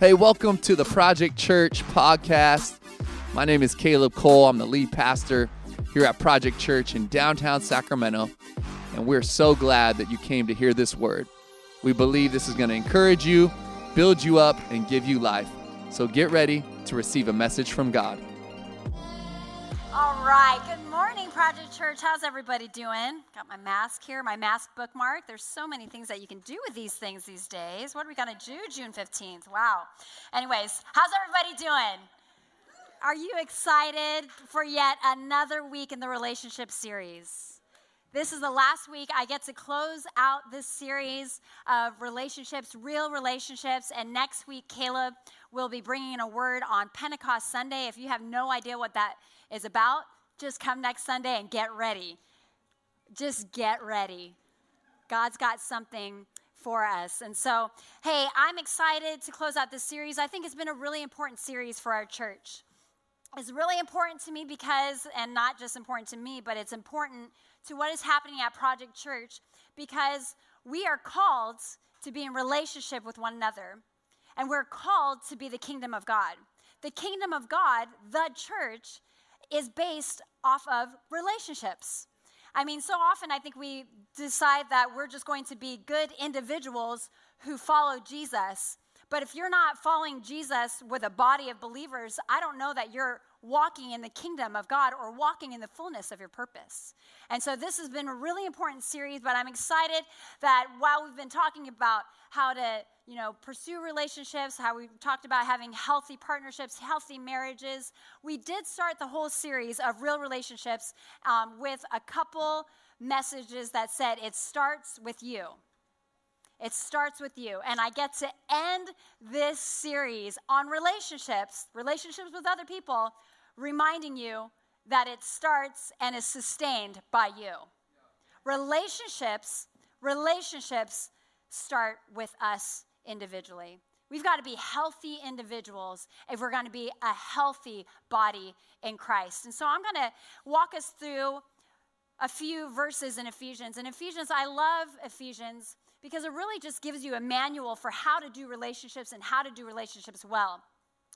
Hey, welcome to the Project Church podcast. My name is Caleb Cole. I'm the lead pastor here at Project Church in downtown Sacramento, and we're so glad that you came to hear this word. We believe this is going to encourage you, build you up, and give you life. So get ready to receive a message from God. All right. Good morning, Project Church. How's everybody doing? Got my mask here, my mask bookmark. There's so many things that you can do with these things these days. What are we going to do June 15th? Wow. Anyways, how's everybody doing? Are you excited for yet another week in the relationship series? This is the last week I get to close out this series of relationships, real relationships. And next week, Caleb will be bringing in a word on Pentecost Sunday. If you have no idea what that is about, just come next Sunday and get ready. Just get ready. God's got something for us. And so, hey, I'm excited to close out this series. I think it's been a really important series for our church. It's really important to me because, and not just important to me, but it's important to what is happening at Project Church because we are called to be in relationship with one another. And we're called to be the kingdom of God. The kingdom of God, the church, is based off of relationships. I mean, so often I think we decide that we're just going to be good individuals who follow Jesus. But if you're not following Jesus with a body of believers, I don't know that you're walking in the kingdom of God or walking in the fullness of your purpose. And so this has been a really important series, but I'm excited that while we've been talking about how to, you know, pursue relationships, how we talked about having healthy partnerships, healthy marriages, we did start the whole series of real relationships um, with a couple messages that said it starts with you. It starts with you. And I get to end this series on relationships, relationships with other people, reminding you that it starts and is sustained by you. Relationships, relationships start with us individually. We've got to be healthy individuals if we're going to be a healthy body in Christ. And so I'm going to walk us through a few verses in Ephesians. And Ephesians, I love Ephesians because it really just gives you a manual for how to do relationships and how to do relationships well.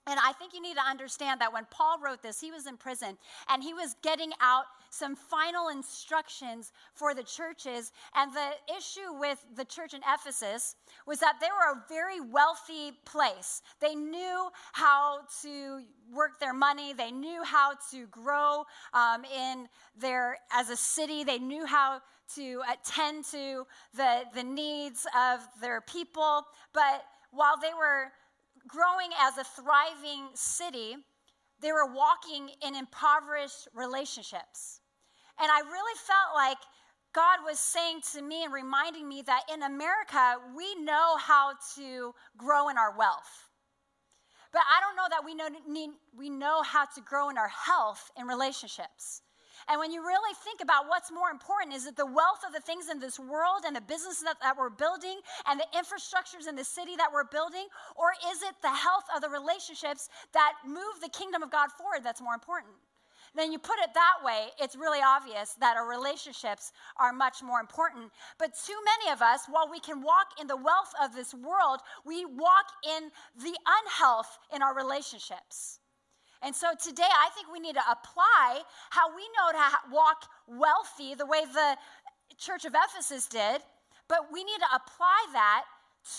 And I think you need to understand that when Paul wrote this, he was in prison and he was getting out some final instructions for the churches. And the issue with the church in Ephesus was that they were a very wealthy place. They knew how to work their money, they knew how to grow um, in their, as a city, they knew how to attend to the, the needs of their people. But while they were growing as a thriving city, they were walking in impoverished relationships. And I really felt like God was saying to me and reminding me that in America, we know how to grow in our wealth. But I don't know that we know, we know how to grow in our health in relationships. And when you really think about what's more important, is it the wealth of the things in this world and the businesses that, that we're building and the infrastructures in the city that we're building? Or is it the health of the relationships that move the kingdom of God forward that's more important? then you put it that way, it's really obvious that our relationships are much more important. But too many of us, while we can walk in the wealth of this world, we walk in the unhealth in our relationships. And so today, I think we need to apply how we know to walk wealthy the way the church of Ephesus did, but we need to apply that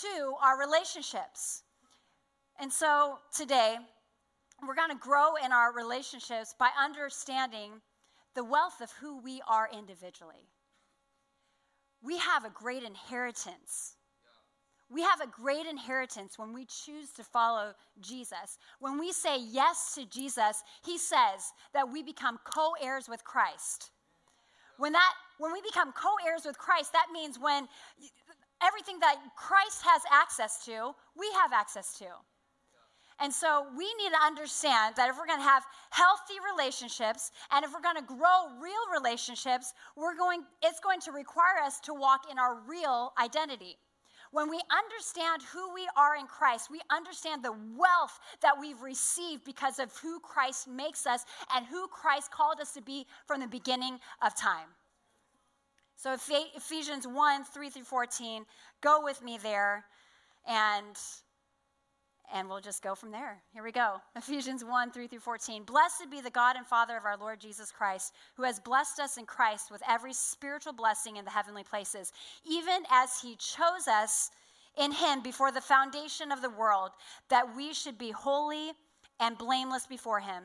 to our relationships. And so today, we're going to grow in our relationships by understanding the wealth of who we are individually. We have a great inheritance we have a great inheritance when we choose to follow Jesus. When we say yes to Jesus, he says that we become co-heirs with Christ. When that when we become co-heirs with Christ, that means when everything that Christ has access to, we have access to. And so we need to understand that if we're going to have healthy relationships and if we're going to grow real relationships, we're going it's going to require us to walk in our real identity. When we understand who we are in Christ, we understand the wealth that we've received because of who Christ makes us and who Christ called us to be from the beginning of time. So, Ephesians 1 3 through 14, go with me there and and we'll just go from there. Here we go. Ephesians 1 3 through 14. Blessed be the God and Father of our Lord Jesus Christ, who has blessed us in Christ with every spiritual blessing in the heavenly places, even as he chose us in him before the foundation of the world, that we should be holy and blameless before him.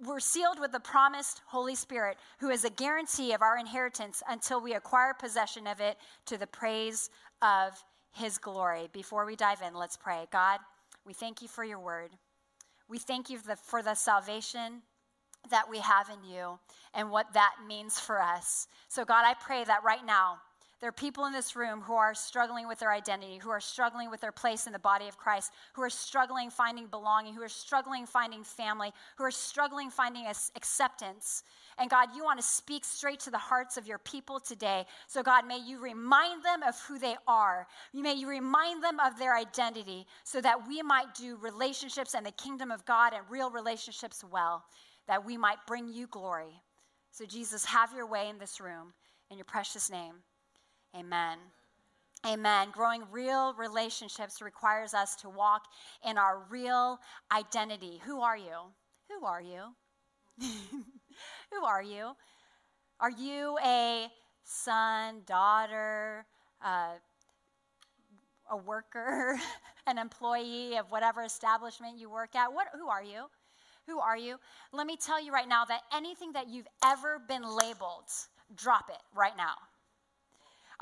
we're sealed with the promised Holy Spirit, who is a guarantee of our inheritance until we acquire possession of it to the praise of his glory. Before we dive in, let's pray. God, we thank you for your word. We thank you for the, salvation that we have in you and what that means for us. So, God, I pray that right now, there are people in this room who are struggling with their identity, who are struggling with their place in the body of Christ, who are struggling finding belonging, who are struggling finding family, who are struggling finding acceptance. And God, you want to speak straight to the hearts of your people today. So, God, may you remind them of who they are. May you remind them of their identity so that we might do relationships and the kingdom of God and real relationships well, that we might bring you glory. So, Jesus, have your way in this room. In your precious name. Amen. Amen. Growing real relationships requires us to walk in our real identity. Who are you? Who are you? Who are you? Are you a son, daughter, uh, a worker, an employee of whatever establishment you work at? What, who are you? Who are you? Let me tell you right now that anything that you've ever been labeled, drop it right now.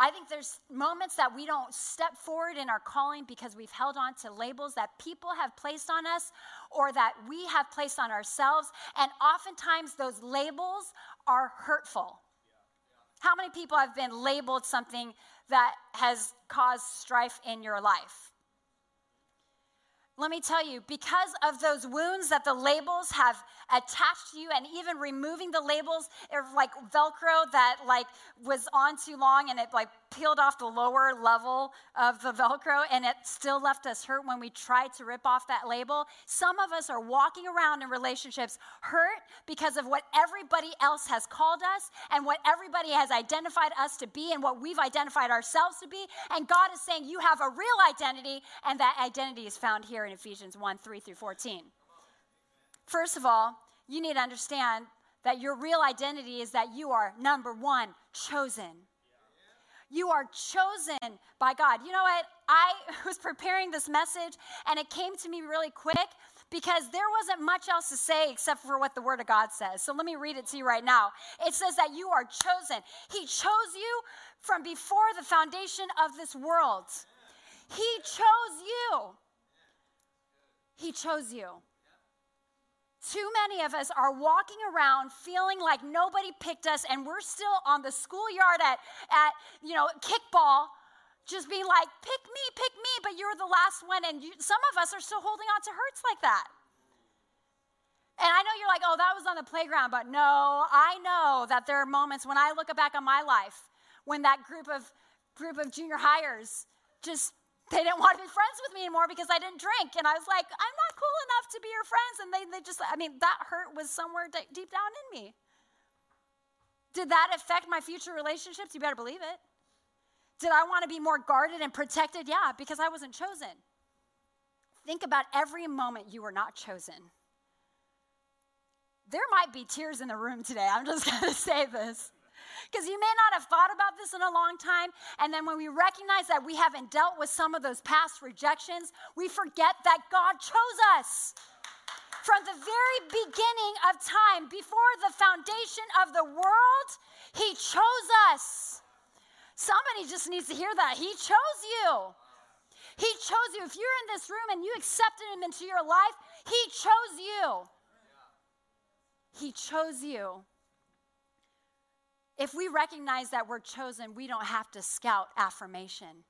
I think there's moments that we don't step forward in our calling because we've held on to labels that people have placed on us or that we have placed on ourselves. And oftentimes those labels are hurtful. How many people have been labeled something that has caused strife in your life? Let me tell you, because of those wounds that the labels have attached to you, and even removing the labels, like Velcro that like was on too long and it like peeled off the lower level of the Velcro, and it still left us hurt when we tried to rip off that label. Some of us are walking around in relationships hurt because of what everybody else has called us and what everybody has identified us to be and what we've identified ourselves to be. And God is saying, You have a real identity, and that identity is found here in Ephesians 1 3 through 14. First of all, you need to understand that your real identity is that you are number one, chosen. You are chosen by God. You know what? I was preparing this message and it came to me really quick because there wasn't much else to say except for what the Word of God says. So let me read it to you right now. It says that you are chosen. He chose you from before the foundation of this world. He chose you. He chose you. Too many of us are walking around feeling like nobody picked us, and we're still on the schoolyard at, at you know, kickball, just being like, pick me, pick me, but you're the last one. And you, some of us are still holding on to hurts like that. And I know you're like, oh, that was on the playground, but no, I know that there are moments when I look back on my life when that group of group of junior hires just they didn't want to be friends with me anymore because I didn't drink. And I was like, I'm not cool enough to be your friends. And they, they just, I mean, that hurt was somewhere d- deep down in me. Did that affect my future relationships? You better believe it. Did I want to be more guarded and protected? Yeah, because I wasn't chosen. Think about every moment you were not chosen. There might be tears in the room today. I'm just going to say this. Because you may not have thought about this in a long time. And then when we recognize that we haven't dealt with some of those past rejections, we forget that God chose us. From the very beginning of time, before the foundation of the world, He chose us. Somebody just needs to hear that. He chose you. He chose you. If you're in this room and you accepted Him into your life, He chose you. He chose you. If we recognize that we're chosen, we don't have to scout affirmation.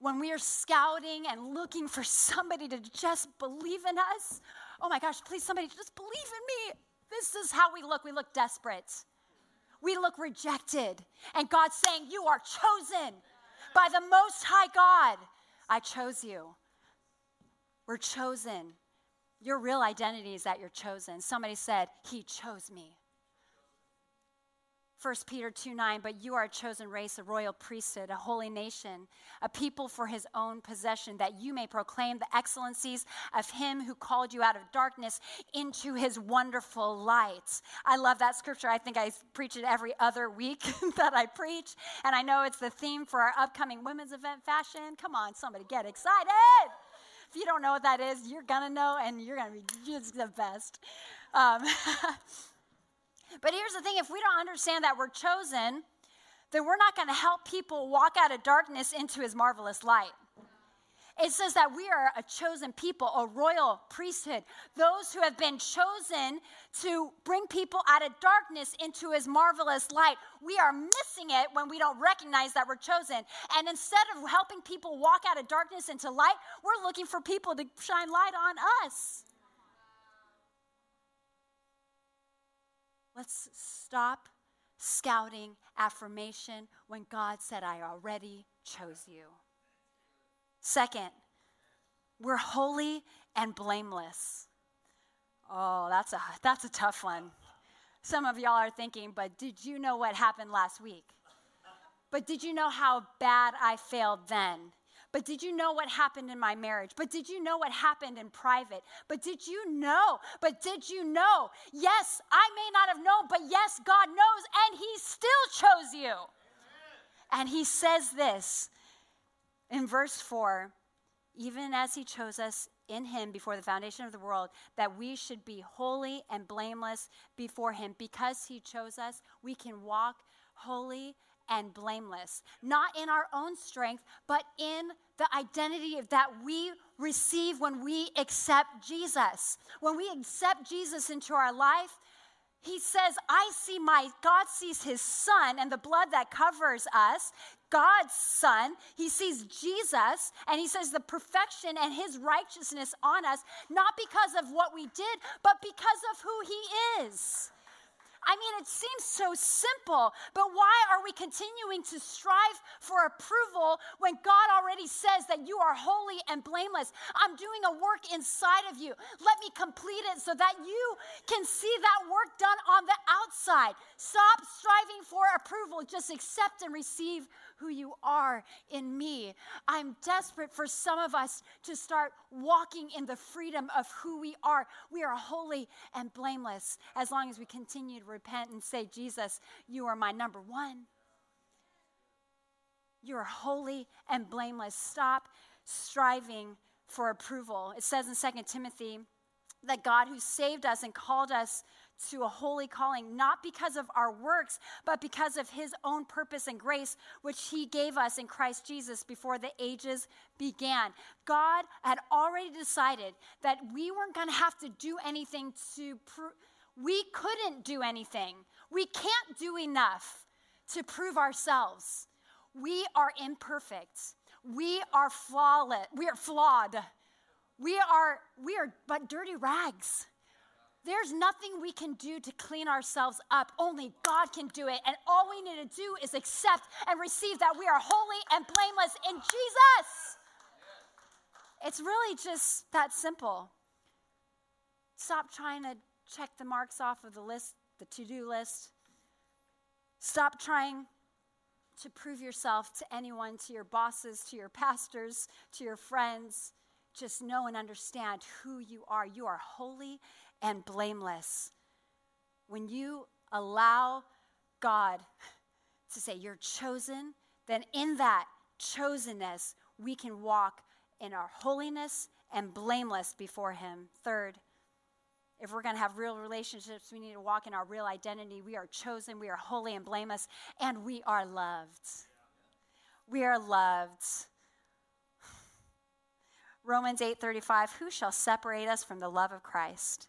When we are scouting and looking for somebody to just believe in us, oh my gosh, please, somebody just believe in me. This is how we look. We look desperate. We look rejected. And God's saying, You are chosen by the Most High God. I chose you. We're chosen. Your real identity is that you're chosen. Somebody said, He chose me. 1 Peter 2 9, but you are a chosen race, a royal priesthood, a holy nation, a people for his own possession, that you may proclaim the excellencies of him who called you out of darkness into his wonderful light. I love that scripture. I think I preach it every other week that I preach. And I know it's the theme for our upcoming women's event fashion. Come on, somebody get excited. If you don't know what that is, you're going to know, and you're going to be just the best. Um, But here's the thing if we don't understand that we're chosen, then we're not going to help people walk out of darkness into his marvelous light. It says that we are a chosen people, a royal priesthood, those who have been chosen to bring people out of darkness into his marvelous light. We are missing it when we don't recognize that we're chosen. And instead of helping people walk out of darkness into light, we're looking for people to shine light on us. Let's stop scouting affirmation when God said, I already chose you. Second, we're holy and blameless. Oh, that's a, that's a tough one. Some of y'all are thinking, but did you know what happened last week? But did you know how bad I failed then? But did you know what happened in my marriage? But did you know what happened in private? But did you know? But did you know? Yes, I may not have known, but yes, God knows, and He still chose you. And He says this in verse 4 even as He chose us in Him before the foundation of the world, that we should be holy and blameless before Him. Because He chose us, we can walk holy and blameless, not in our own strength, but in the identity that we receive when we accept Jesus. When we accept Jesus into our life, he says, I see my, God sees his son and the blood that covers us, God's son. He sees Jesus and he says the perfection and his righteousness on us, not because of what we did, but because of who he is. I mean, it seems so simple, but why are we continuing to strive for approval when God already says that you are holy and blameless? I'm doing a work inside of you. Let me complete it so that you can see that work done on the outside. Stop striving for approval, just accept and receive who you are in me. I'm desperate for some of us to start walking in the freedom of who we are. We are holy and blameless as long as we continue to repent and say, Jesus, you are my number one. You are holy and blameless. Stop striving for approval. It says in 2 Timothy that God, who saved us and called us to a holy calling, not because of our works, but because of his own purpose and grace, which he gave us in Christ Jesus before the ages began. God had already decided that we weren't going to have to do anything to prove, we couldn't do anything. We can't do enough to prove ourselves. We are imperfect. We are flawless. We are flawed. We are, we are but dirty rags. There's nothing we can do to clean ourselves up. Only God can do it. And all we need to do is accept and receive that we are holy and blameless in Jesus. It's really just that simple. Stop trying to check the marks off of the list, the to do list. Stop trying to prove yourself to anyone, to your bosses, to your pastors, to your friends. Just know and understand who you are. You are holy and blameless. When you allow God to say you're chosen, then in that chosenness, we can walk in our holiness and blameless before Him. Third, if we're going to have real relationships, we need to walk in our real identity. We are chosen, we are holy and blameless, and we are loved. We are loved. Romans 8:35 Who shall separate us from the love of Christ?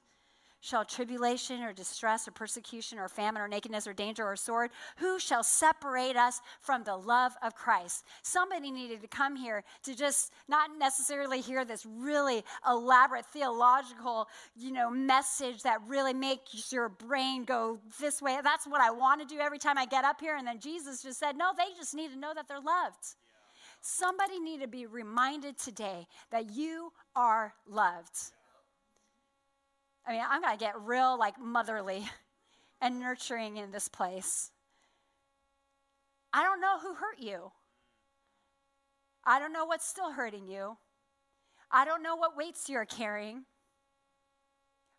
Shall tribulation or distress or persecution or famine or nakedness or danger or sword, who shall separate us from the love of Christ? Somebody needed to come here to just not necessarily hear this really elaborate theological, you know, message that really makes your brain go this way. That's what I want to do every time I get up here. And then Jesus just said, no, they just need to know that they're loved. Somebody need to be reminded today that you are loved. I mean, I'm going to get real like motherly and nurturing in this place. I don't know who hurt you. I don't know what's still hurting you. I don't know what weights you're carrying.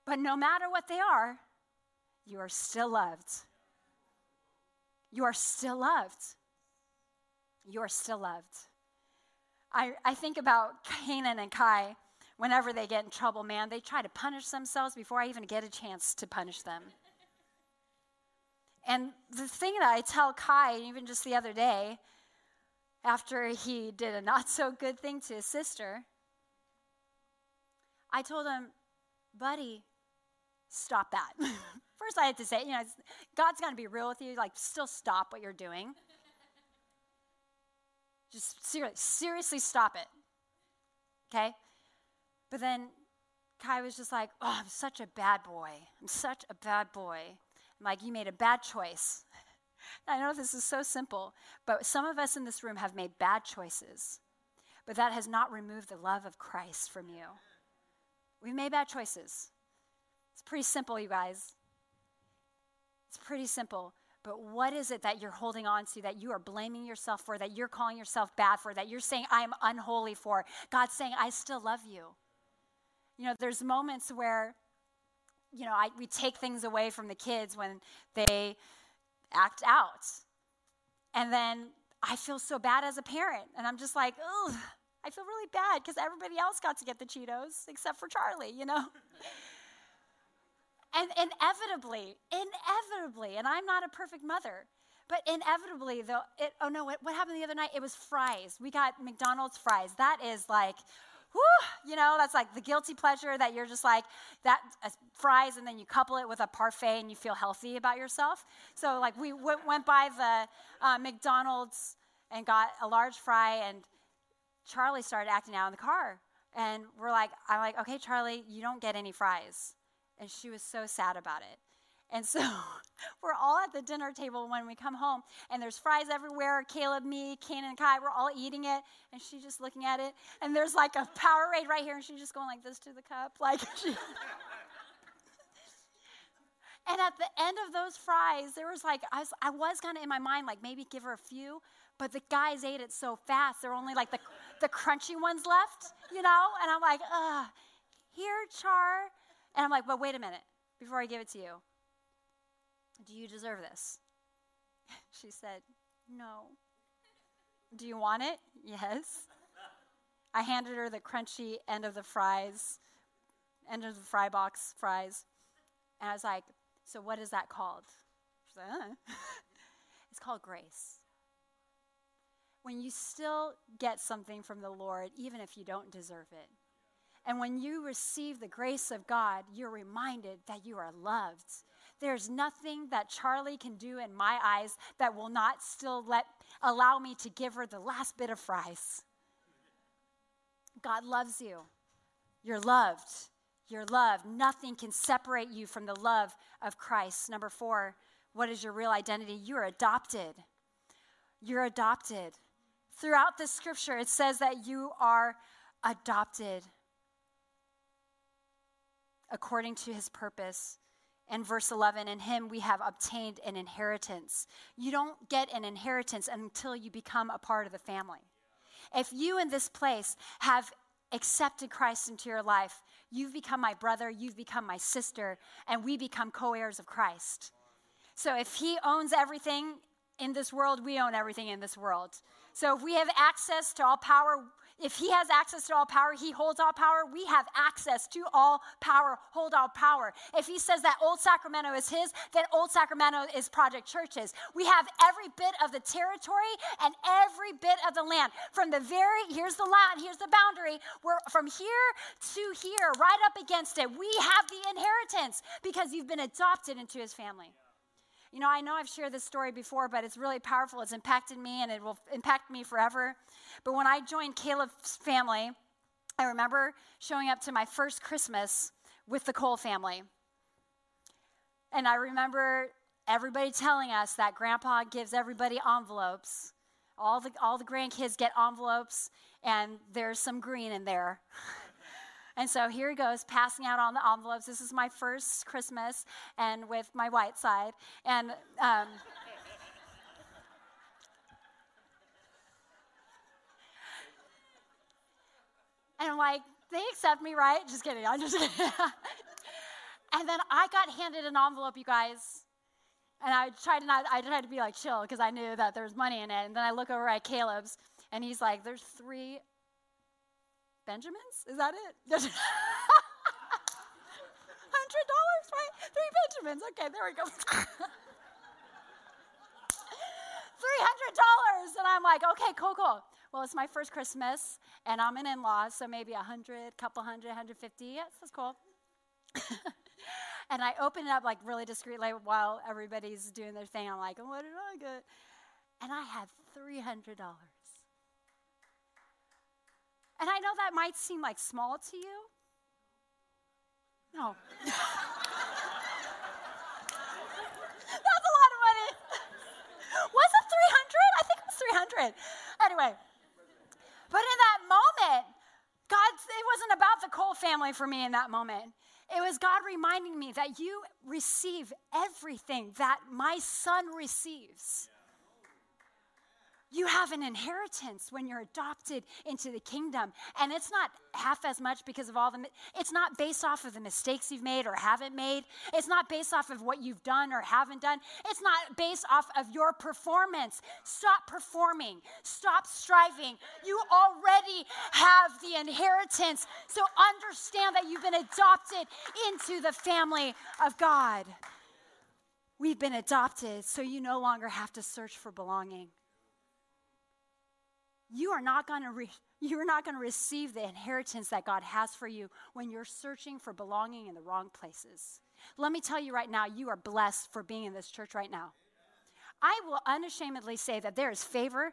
But no matter what they are, you are still loved. You are still loved. You are still loved. I, I think about Canaan and Kai whenever they get in trouble, man, they try to punish themselves before I even get a chance to punish them. And the thing that I tell Kai, even just the other day, after he did a not so good thing to his sister, I told him, buddy, stop that. First, I had to say, you know, God's going to be real with you. Like, still stop what you're doing. Just seriously, seriously stop it. Okay? But then Kai was just like, oh, I'm such a bad boy. I'm such a bad boy. I'm like, you made a bad choice. I know this is so simple, but some of us in this room have made bad choices, but that has not removed the love of Christ from you. We've made bad choices. It's pretty simple, you guys. It's pretty simple. But what is it that you're holding on to that you are blaming yourself for, that you're calling yourself bad for, that you're saying, I am unholy for? God's saying, I still love you. You know, there's moments where, you know, I, we take things away from the kids when they act out. And then I feel so bad as a parent. And I'm just like, oh, I feel really bad because everybody else got to get the Cheetos except for Charlie, you know? and inevitably, inevitably, and I'm not a perfect mother, but inevitably, though, it, oh no, what, what happened the other night? It was fries. We got McDonald's fries. That is like, whew, you know, that's like the guilty pleasure that you're just like, that uh, fries, and then you couple it with a parfait and you feel healthy about yourself. So, like, we w- went by the uh, McDonald's and got a large fry, and Charlie started acting out in the car. And we're like, I'm like, okay, Charlie, you don't get any fries. And she was so sad about it. And so we're all at the dinner table when we come home, and there's fries everywhere. Caleb, me, Kane, and Kai, we're all eating it, and she's just looking at it. And there's like a Powerade right here, and she's just going like this to the cup. Like she. and at the end of those fries, there was like, I was, I was kind of in my mind, like maybe give her a few, but the guys ate it so fast, there are only like the, the crunchy ones left, you know? And I'm like, ugh, here, Char. And I'm like, but wait a minute before I give it to you. Do you deserve this? She said, No. Do you want it? Yes. I handed her the crunchy end of the fries, end of the fry box fries. And I was like, So what is that called? She's like, uh. It's called grace. When you still get something from the Lord, even if you don't deserve it. And when you receive the grace of God, you're reminded that you are loved there's nothing that Charlie can do in my eyes that will not still let allow me to give her the last bit of fries. God loves you. You're loved. You're loved. Nothing can separate you from the love of Christ. Number four, what is your real identity? You're adopted. You're adopted. Throughout the scripture, it says that you are adopted according to his purpose and verse 11 in him we have obtained an inheritance. You don't get an inheritance until you become a part of the family. If you in this place have accepted christ into your life you've become my brother you've become my sister and we become co-heirs of christ. So if he owns everything in this world we own everything in this world. So if we have access to all power if he has access to all power, he holds all power. We have access to all power, hold all power. If he says that Old Sacramento is his, then Old Sacramento is Project Church's. We have every bit of the territory and every bit of the land. From the very, here's the land, here's the boundary. We're from here to here, right up against it. We have the inheritance because you've been adopted into his family. You know, I know I've shared this story before, but it's really powerful. It's impacted me and it will impact me forever. But when I joined Caleb's family, I remember showing up to my first Christmas with the Cole family. And I remember everybody telling us that grandpa gives everybody envelopes. All the, all the grandkids get envelopes, and there's some green in there. And so here he goes, passing out on the envelopes. This is my first Christmas, and with my white side. And um, and I'm like, they accept me, right? Just kidding. I'm just kidding. and then I got handed an envelope, you guys. And I tried to not, I tried to be like chill because I knew that there was money in it. And then I look over at Caleb's, and he's like, "There's three Benjamins? Is that it? Hundred dollars, right? Three Benjamins. Okay, there we go. Three hundred dollars, and I'm like, okay, cool, cool. Well, it's my first Christmas, and I'm an in-law, so maybe a hundred, couple hundred, hundred fifty. Yes, that's cool. and I open it up like really discreetly while everybody's doing their thing. I'm like, what did I get? And I had three hundred dollars. And I know that might seem like small to you. No. That's a lot of money. Was it 300? I think it was 300. Anyway, but in that moment, God, it wasn't about the Cole family for me in that moment. It was God reminding me that you receive everything that my son receives. You have an inheritance when you're adopted into the kingdom. And it's not half as much because of all the, it's not based off of the mistakes you've made or haven't made. It's not based off of what you've done or haven't done. It's not based off of your performance. Stop performing, stop striving. You already have the inheritance. So understand that you've been adopted into the family of God. We've been adopted, so you no longer have to search for belonging you are not going to re- you're not going to receive the inheritance that God has for you when you're searching for belonging in the wrong places. Let me tell you right now, you are blessed for being in this church right now. I will unashamedly say that there is favor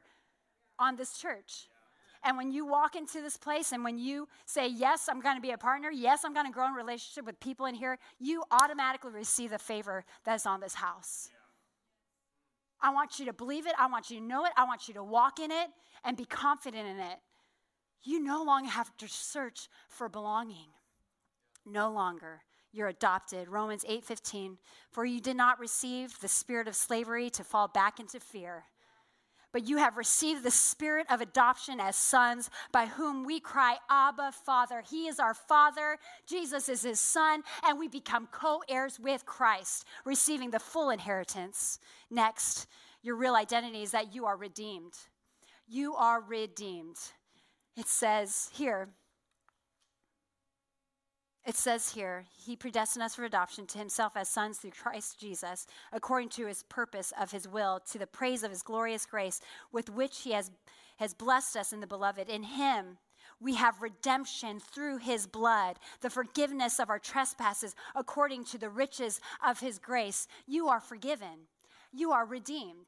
on this church. And when you walk into this place and when you say, Yes, I'm going to be a partner, yes, I'm going to grow in relationship with people in here, you automatically receive the favor that is on this house. I want you to believe it. I want you to know it. I want you to walk in it and be confident in it. You no longer have to search for belonging. No longer. You're adopted. Romans 8:15. For you did not receive the spirit of slavery to fall back into fear, but you have received the spirit of adoption as sons, by whom we cry, Abba, Father. He is our Father, Jesus is his Son, and we become co heirs with Christ, receiving the full inheritance. Next, your real identity is that you are redeemed. You are redeemed. It says here, it says here, He predestined us for adoption to Himself as sons through Christ Jesus, according to His purpose of His will, to the praise of His glorious grace, with which He has, has blessed us in the beloved. In Him, we have redemption through his blood, the forgiveness of our trespasses according to the riches of his grace. You are forgiven. You are redeemed.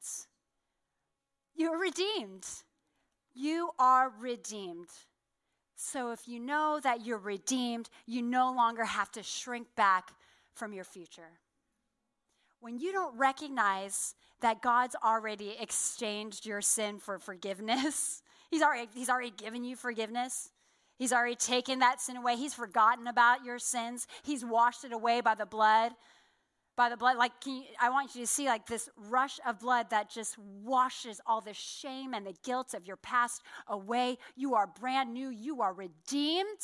You are redeemed. You are redeemed. So if you know that you're redeemed, you no longer have to shrink back from your future. When you don't recognize that God's already exchanged your sin for forgiveness, He's already, he's already given you forgiveness. He's already taken that sin away. He's forgotten about your sins. He's washed it away by the blood by the blood. Like, you, I want you to see like this rush of blood that just washes all the shame and the guilt of your past away. You are brand new, you are redeemed.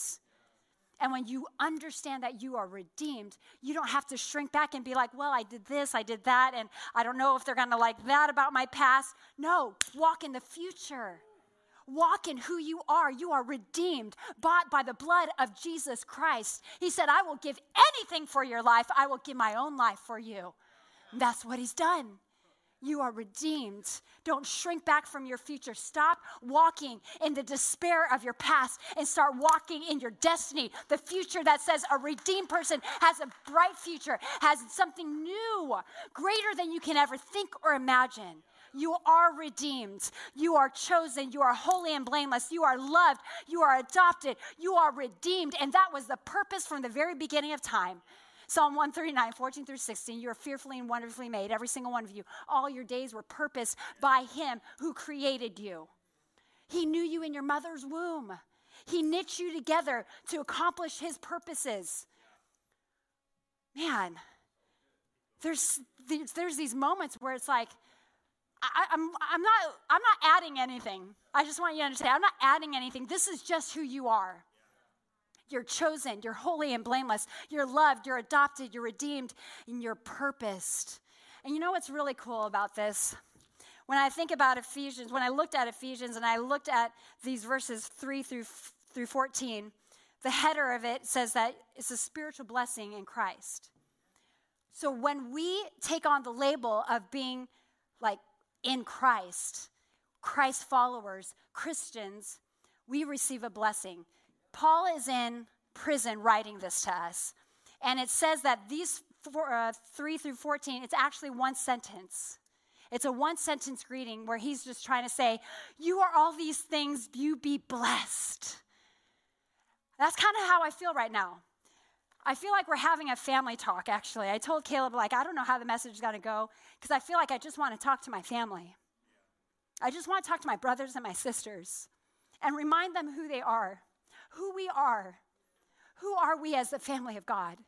And when you understand that you are redeemed, you don't have to shrink back and be like, well, I did this, I did that, and I don't know if they're gonna like that about my past. No, walk in the future. Walk in who you are. You are redeemed, bought by the blood of Jesus Christ. He said, I will give anything for your life, I will give my own life for you. And that's what He's done. You are redeemed. Don't shrink back from your future. Stop walking in the despair of your past and start walking in your destiny. The future that says a redeemed person has a bright future, has something new, greater than you can ever think or imagine. You are redeemed. You are chosen. You are holy and blameless. You are loved. You are adopted. You are redeemed. And that was the purpose from the very beginning of time. Psalm 139, 14 through 16. You are fearfully and wonderfully made, every single one of you. All your days were purposed by Him who created you. He knew you in your mother's womb. He knit you together to accomplish His purposes. Man, there's, there's these moments where it's like, I, am I'm, I'm, not, I'm not adding anything. I just want you to understand. I'm not adding anything. This is just who you are. You're chosen, you're holy and blameless, you're loved, you're adopted, you're redeemed, and you're purposed. And you know what's really cool about this? When I think about Ephesians, when I looked at Ephesians and I looked at these verses 3 through, through 14, the header of it says that it's a spiritual blessing in Christ. So when we take on the label of being in Christ, Christ followers, Christians, we receive a blessing. Paul is in prison writing this to us. And it says that these four, uh, 3 through 14, it's actually one sentence. It's a one sentence greeting where he's just trying to say, You are all these things, you be blessed. That's kind of how I feel right now. I feel like we're having a family talk, actually. I told Caleb, like, I don't know how the message is going to go because I feel like I just want to talk to my family. I just want to talk to my brothers and my sisters and remind them who they are, who we are. Who are we as the family of God?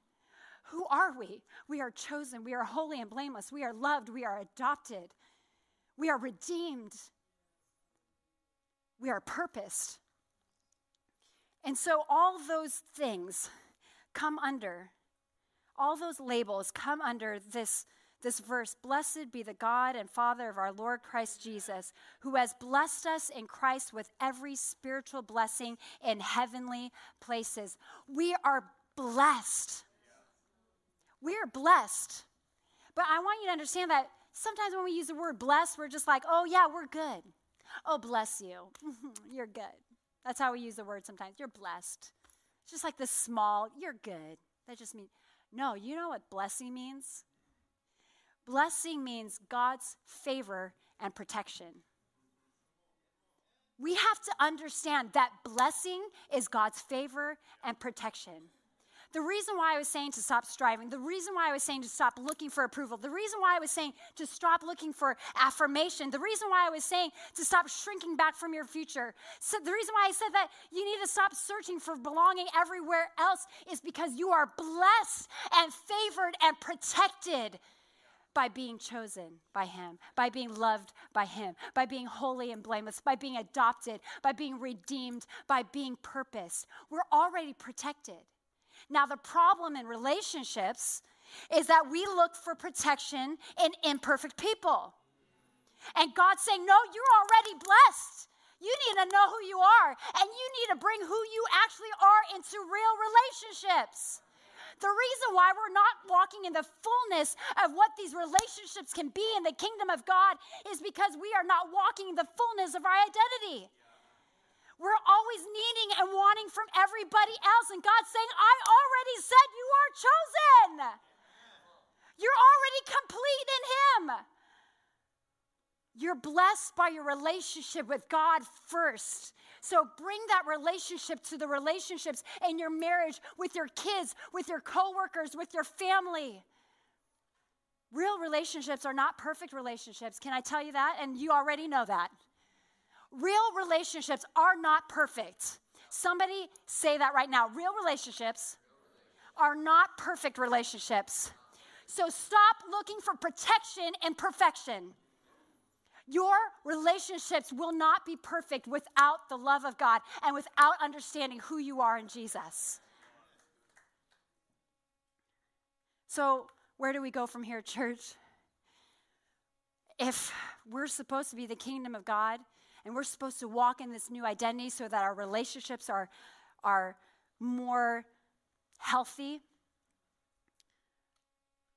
Who are we? We are chosen. We are holy and blameless. We are loved. We are adopted. We are redeemed. We are purposed. And so, all those things come under, all those labels come under this, this verse Blessed be the God and Father of our Lord Christ Jesus, who has blessed us in Christ with every spiritual blessing in heavenly places. We are blessed. We are blessed. But I want you to understand that sometimes when we use the word blessed, we're just like, oh, yeah, we're good. Oh, bless you. You're good. That's how we use the word sometimes. You're blessed. It's just like this small, you're good. That just means, no, you know what blessing means? Blessing means God's favor and protection. We have to understand that blessing is God's favor and protection. The reason why I was saying to stop striving, the reason why I was saying to stop looking for approval, the reason why I was saying to stop looking for affirmation, the reason why I was saying to stop shrinking back from your future, so the reason why I said that you need to stop searching for belonging everywhere else is because you are blessed and favored and protected by being chosen by Him, by being loved by Him, by being holy and blameless, by being adopted, by being redeemed, by being purposed. We're already protected. Now, the problem in relationships is that we look for protection in imperfect people. And God's saying, No, you're already blessed. You need to know who you are, and you need to bring who you actually are into real relationships. The reason why we're not walking in the fullness of what these relationships can be in the kingdom of God is because we are not walking in the fullness of our identity. We're always needing and wanting from everybody else. And God's saying, I already said you are chosen. You're already complete in Him. You're blessed by your relationship with God first. So bring that relationship to the relationships in your marriage, with your kids, with your coworkers, with your family. Real relationships are not perfect relationships. Can I tell you that? And you already know that. Real relationships are not perfect. Somebody say that right now. Real relationships are not perfect relationships. So stop looking for protection and perfection. Your relationships will not be perfect without the love of God and without understanding who you are in Jesus. So, where do we go from here, church? If we're supposed to be the kingdom of God And we're supposed to walk in this new identity so that our relationships are, are more healthy.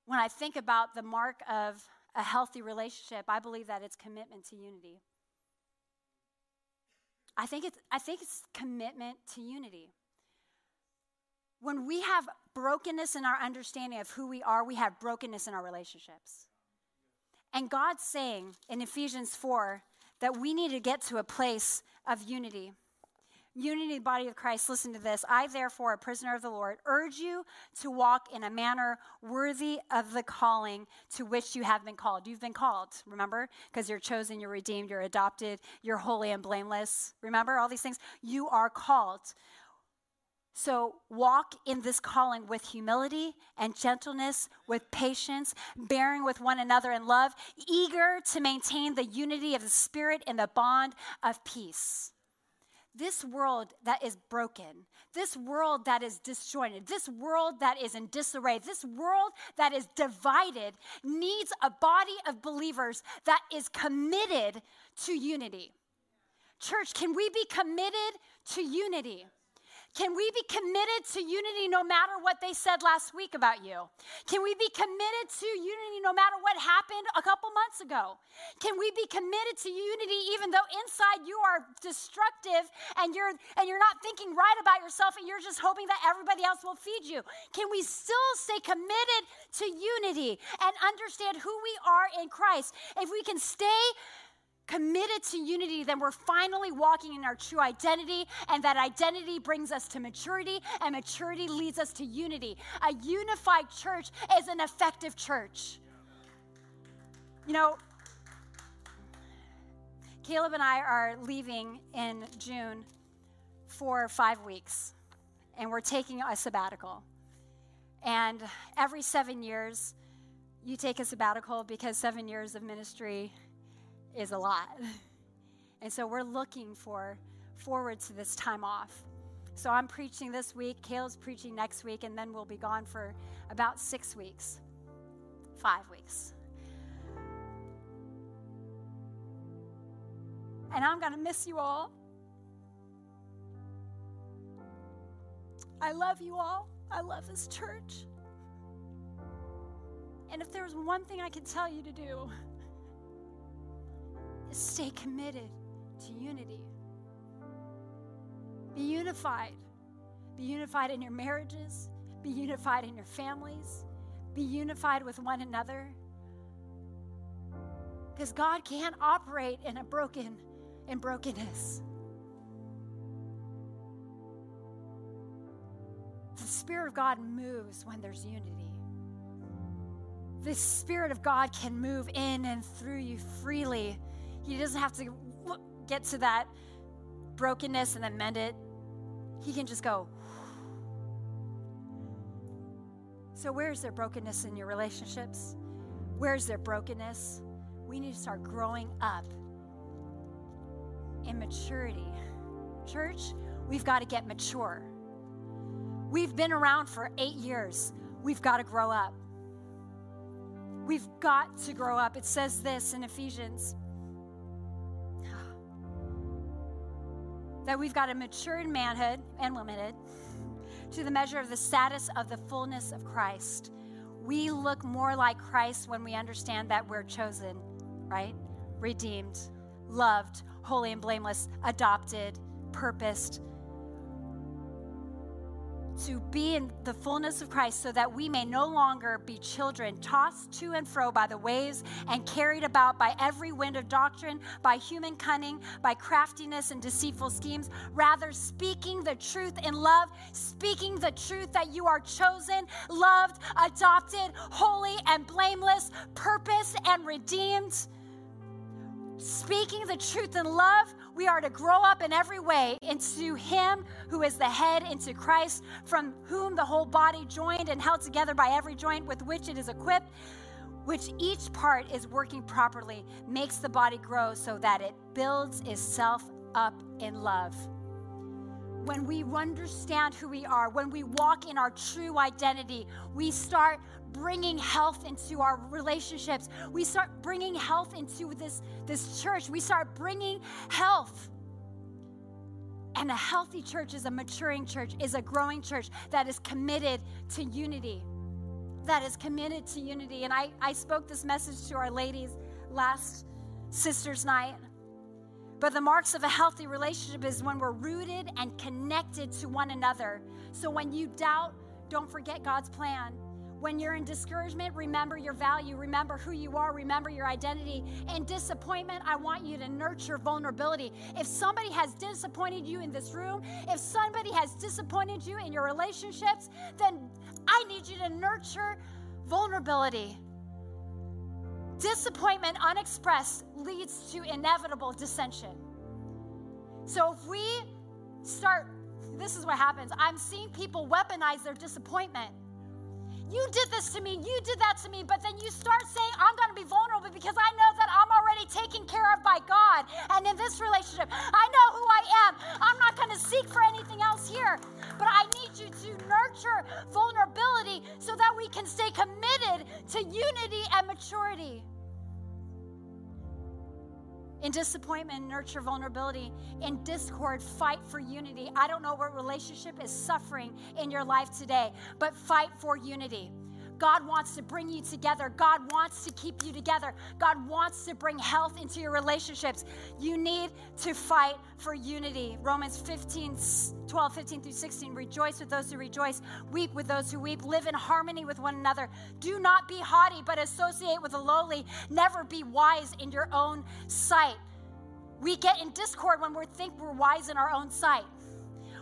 When I think about the mark of a healthy relationship, I believe that it's commitment to unity. I think it's, I think it's commitment to unity. When we have brokenness in our understanding of who we are, we have brokenness in our relationships. And God's saying in Ephesians 4 that we need to get to a place of unity. Unity, body of Christ. Listen to this. I, therefore, a prisoner of the Lord, urge you to walk in a manner worthy of the calling to which you have been called. You've been called, remember? Because you're chosen, you're redeemed, you're adopted, you're holy and blameless. Remember all these things? You are called. So walk in this calling with humility and gentleness, with patience, bearing with one another in love, eager to maintain the unity of the Spirit in the bond of peace. This world that is broken, this world that is disjointed, this world that is in disarray, this world that is divided needs a body of believers that is committed to unity. Church, can we be committed to unity? Can we be committed to unity no matter what they said last week about you? Can we be committed to unity no matter what happened a couple months ago? Can we be committed to unity even though inside you are destructive and you're and you're not thinking right about yourself and you're just hoping that everybody else will feed you? Can we still stay committed to unity and understand who we are in Christ? If we can stay committed to unity, then we're finally walking in our true identity, and that identity brings us to maturity, and maturity leads us to unity. A unified church is an effective church. You know, Caleb and I are leaving in June for five weeks, and we're taking a sabbatical. And every seven years, you take a sabbatical because seven years of ministry is a lot. And so we're looking for forward to this time off. So I'm preaching this week, Caleb's preaching next week, and then we'll be gone for about six weeks, five weeks. And I'm going to miss you all. I love you all. I love this church. And if there's one thing I can tell you to do, stay committed to unity. Be unified. Be unified in your marriages, be unified in your families, be unified with one another. Because God can't operate in a broken in brokenness. The Spirit of God moves when there's unity. The Spirit of God can move in and through you freely he doesn't have to get to that brokenness and then mend it. He can just go. So, where's there brokenness in your relationships? Where's there brokenness? We need to start growing up in maturity. Church, we've got to get mature. We've been around for eight years. We've got to grow up. We've got to grow up. It says this in Ephesians that we've got to mature in manhood and womanhood to the measure of the status of the fullness of Christ. We look more like Christ when we understand that we're chosen, right? Redeemed, loved, holy and blameless, adopted, purposed, to be in the fullness of Christ so that we may no longer be children tossed to and fro by the waves and carried about by every wind of doctrine, by human cunning, by craftiness and deceitful schemes. Rather, speaking the truth in love, speaking the truth that you are chosen, loved, adopted, holy and blameless, purposed and redeemed. Speaking the truth in love, we are to grow up in every way into Him who is the head, into Christ, from whom the whole body, joined and held together by every joint with which it is equipped, which each part is working properly, makes the body grow so that it builds itself up in love. when we understand who we are, when we walk in our true identity, we start bringing health into our relationships. We start bringing health into this, this church. We start bringing health. And a healthy church is a maturing church, is a growing church that is committed to unity. That is committed to unity. And I, I spoke this message to our ladies last Sisters Night. But the marks of a healthy relationship is when we're rooted and connected to one another. So when you doubt, don't forget God's plan. When you're in discouragement, remember your value, remember who you are, remember your identity. In disappointment, I want you to nurture vulnerability. If somebody has disappointed you in this room, if somebody has disappointed you in your relationships, then I need you to nurture vulnerability. Disappointment unexpressed leads to inevitable dissension. So if we start, this is what happens. I'm seeing people weaponize their disappointment you did this to me, you did that to me, but then you start saying, I'm going to be vulnerable because I know that I'm already taken care of by God. And in this relationship, I know who I am. I'm not going to seek for anything else here. But I need you to nurture vulnerability so that we can stay committed to unity and maturity. In disappointment, nurture vulnerability. In discord, fight for unity. I don't know what relationship is suffering in your life today, but fight for unity. God wants to bring you together. God wants to keep you together. God wants to bring health into your relationships. You need to fight for unity. Romans 15, 12, 15 through 16. Rejoice with those who rejoice, weep with those who weep, live in harmony with one another. Do not be haughty, but associate with the lowly. Never be wise in your own sight. We get in discord when we think we're wise in our own sight.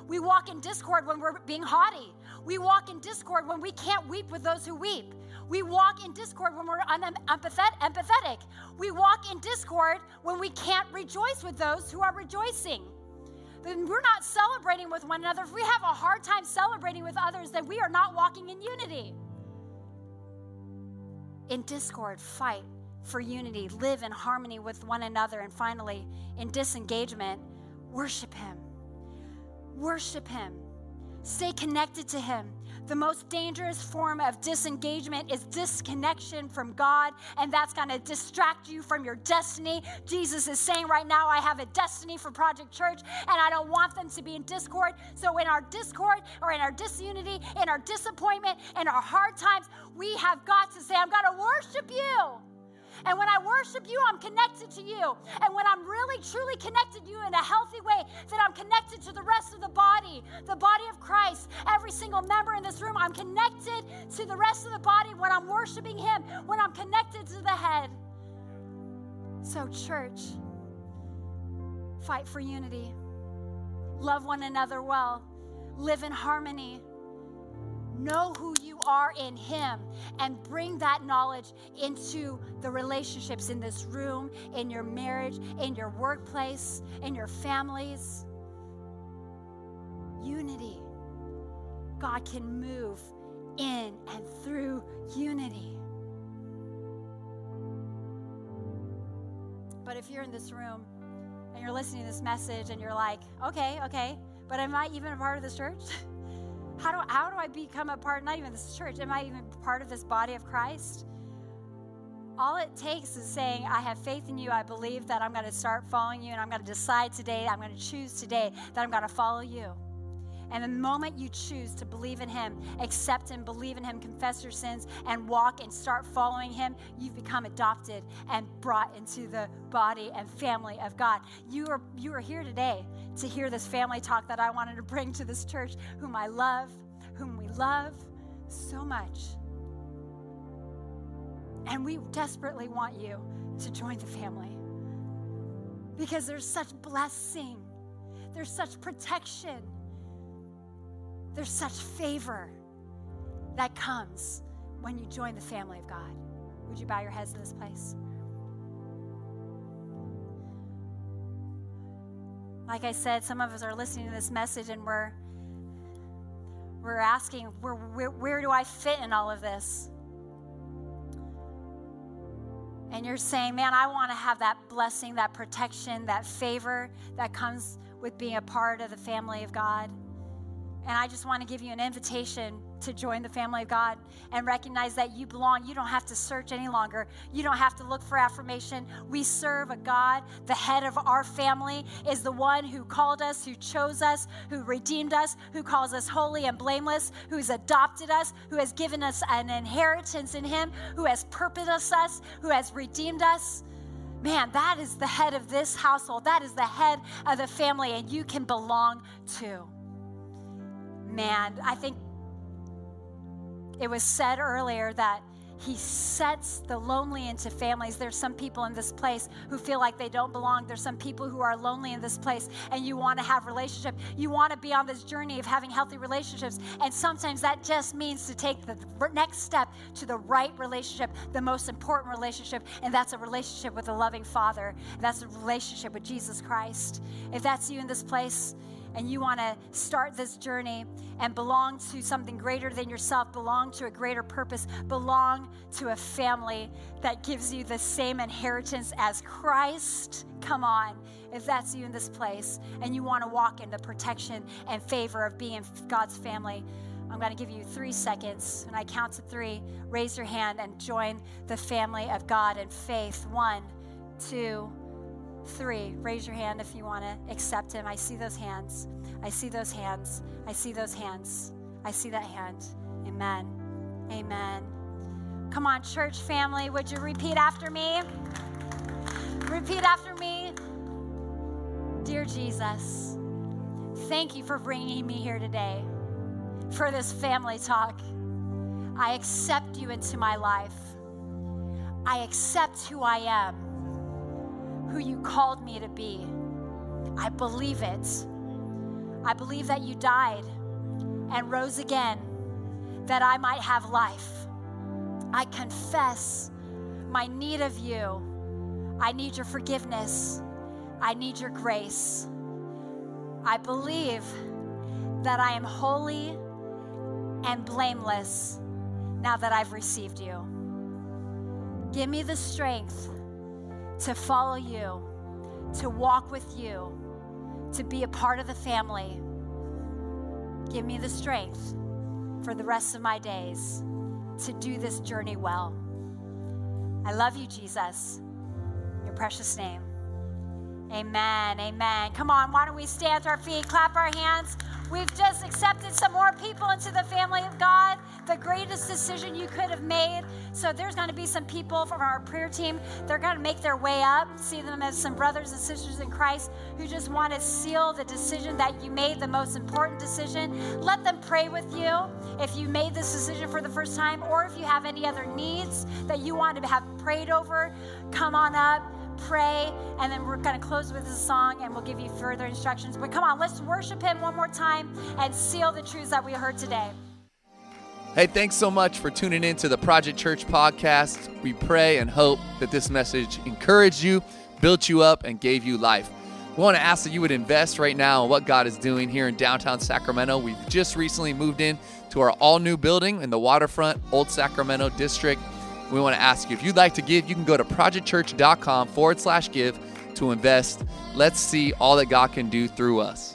We walk in discord when we're being haughty. We walk in discord when we can't weep with those who weep. We walk in discord when we're unempathetic. We walk in discord when we can't rejoice with those who are rejoicing. Then we're not celebrating with one another. If we have a hard time celebrating with others, then we are not walking in unity. In discord, fight for unity, live in harmony with one another, and finally, in disengagement, worship Him. Worship Him. Stay connected to Him. The most dangerous form of disengagement is disconnection from God, and that's going to distract you from your destiny. Jesus is saying right now, I have a destiny for Project Church, and I don't want them to be in discord. So, in our discord or in our disunity, in our disappointment, in our hard times, we have got to say, I'm going to worship you. And when I worship you, I'm connected to you. And when I'm really, truly connected to you in a healthy way, then I'm connected to the rest of the body, the body of Christ. Every single member in this room, I'm connected to the rest of the body when I'm worshiping Him, when I'm connected to the head. So, church, fight for unity, love one another well, live in harmony know who you are in Him and bring that knowledge into the relationships in this room, in your marriage, in your workplace, in your families. Unity. God can move in and through unity. But if you're in this room and you're listening to this message and you're like, okay, okay, but am I even a part of this church? How do, how do I become a part, not even this church, am I even part of this body of Christ? All it takes is saying, I have faith in you. I believe that I'm going to start following you, and I'm going to decide today, I'm going to choose today that I'm going to follow you. And the moment you choose to believe in Him, accept Him, believe in Him, confess your sins, and walk and start following Him, you've become adopted and brought into the body and family of God. You are, you are here today to hear this family talk that I wanted to bring to this church, whom I love, whom we love so much. And we desperately want you to join the family because there's such blessing, there's such protection, there's such favor that comes when you join the family of God. Would you bow your heads in this place? Like I said, some of us are listening to this message and we're we're asking, where, where, where do I fit in all of this? And you're saying, man, I want to have that blessing, that protection, that favor that comes with being a part of the family of God. And I just want to give you an invitation to join the family of God and recognize that you belong. You don't have to search any longer. You don't have to look for affirmation. We serve a God. The head of our family is the one who called us, who chose us, who redeemed us, who calls us holy and blameless, who has adopted us, who has given us an inheritance in Him, who has purposed us, who has redeemed us. Man, that is the head of this household. That is the head of the family, and you can belong to man, I think it was said earlier that he sets the lonely into families. There's some people in this place who feel like they don't belong. There's some people who are lonely in this place and you want to have relationship. You want to be on this journey of having healthy relationships. And sometimes that just means to take the next step to the right relationship, the most important relationship, and that's a relationship with a loving Father. That's a relationship with Jesus Christ. If that's you in this place, and you want to start this journey and belong to something greater than yourself, belong to a greater purpose, belong to a family that gives you the same inheritance as Christ, come on. If that's you in this place and you want to walk in the protection and favor of being God's family, I'm going to give you three seconds. When I count to three, raise your hand and join the family of God in faith. One, two, three, raise your hand if you want to accept him. I see those hands. I see those hands. I see those hands. I see that hand. Amen. Amen. Come on, church family, would you repeat after me? Repeat after me. Dear Jesus, thank you for bringing me here today for this family talk. I accept you into my life. I accept who I am who you called me to be. I believe it. I believe that you died and rose again that I might have life. I confess my need of you. I need your forgiveness. I need your grace. I believe that I am holy and blameless now that I've received you. Give me the strength to follow you, to walk with you, to be a part of the family. Give me the strength for the rest of my days to do this journey well. I love you, Jesus. In your precious name. Amen. Amen. Come on, why don't we stand to our feet, clap our hands? We've just accepted some more people into the family of God. The greatest decision you could have made. So there's going to be some people from our prayer team. They're going to make their way up. See them as some brothers and sisters in Christ who just want to seal the decision that you made, the most important decision. Let them pray with you if you made this decision for the first time, or if you have any other needs that you want to have prayed over. Come on up pray, and then we're going to close with a song and we'll give you further instructions. But come on, let's worship Him one more time and seal the truths that we heard today. Hey, thanks so much for tuning in to the Project Church podcast. We pray and hope that this message encouraged you, built you up, and gave you life. We want to ask that you would invest right now in what God is doing here in downtown Sacramento. We've just recently moved in to our all new building in the waterfront Old Sacramento district we want to ask you if you'd like to give, you can go to projectchurch.com forward slash give to invest. Let's see all that God can do through us.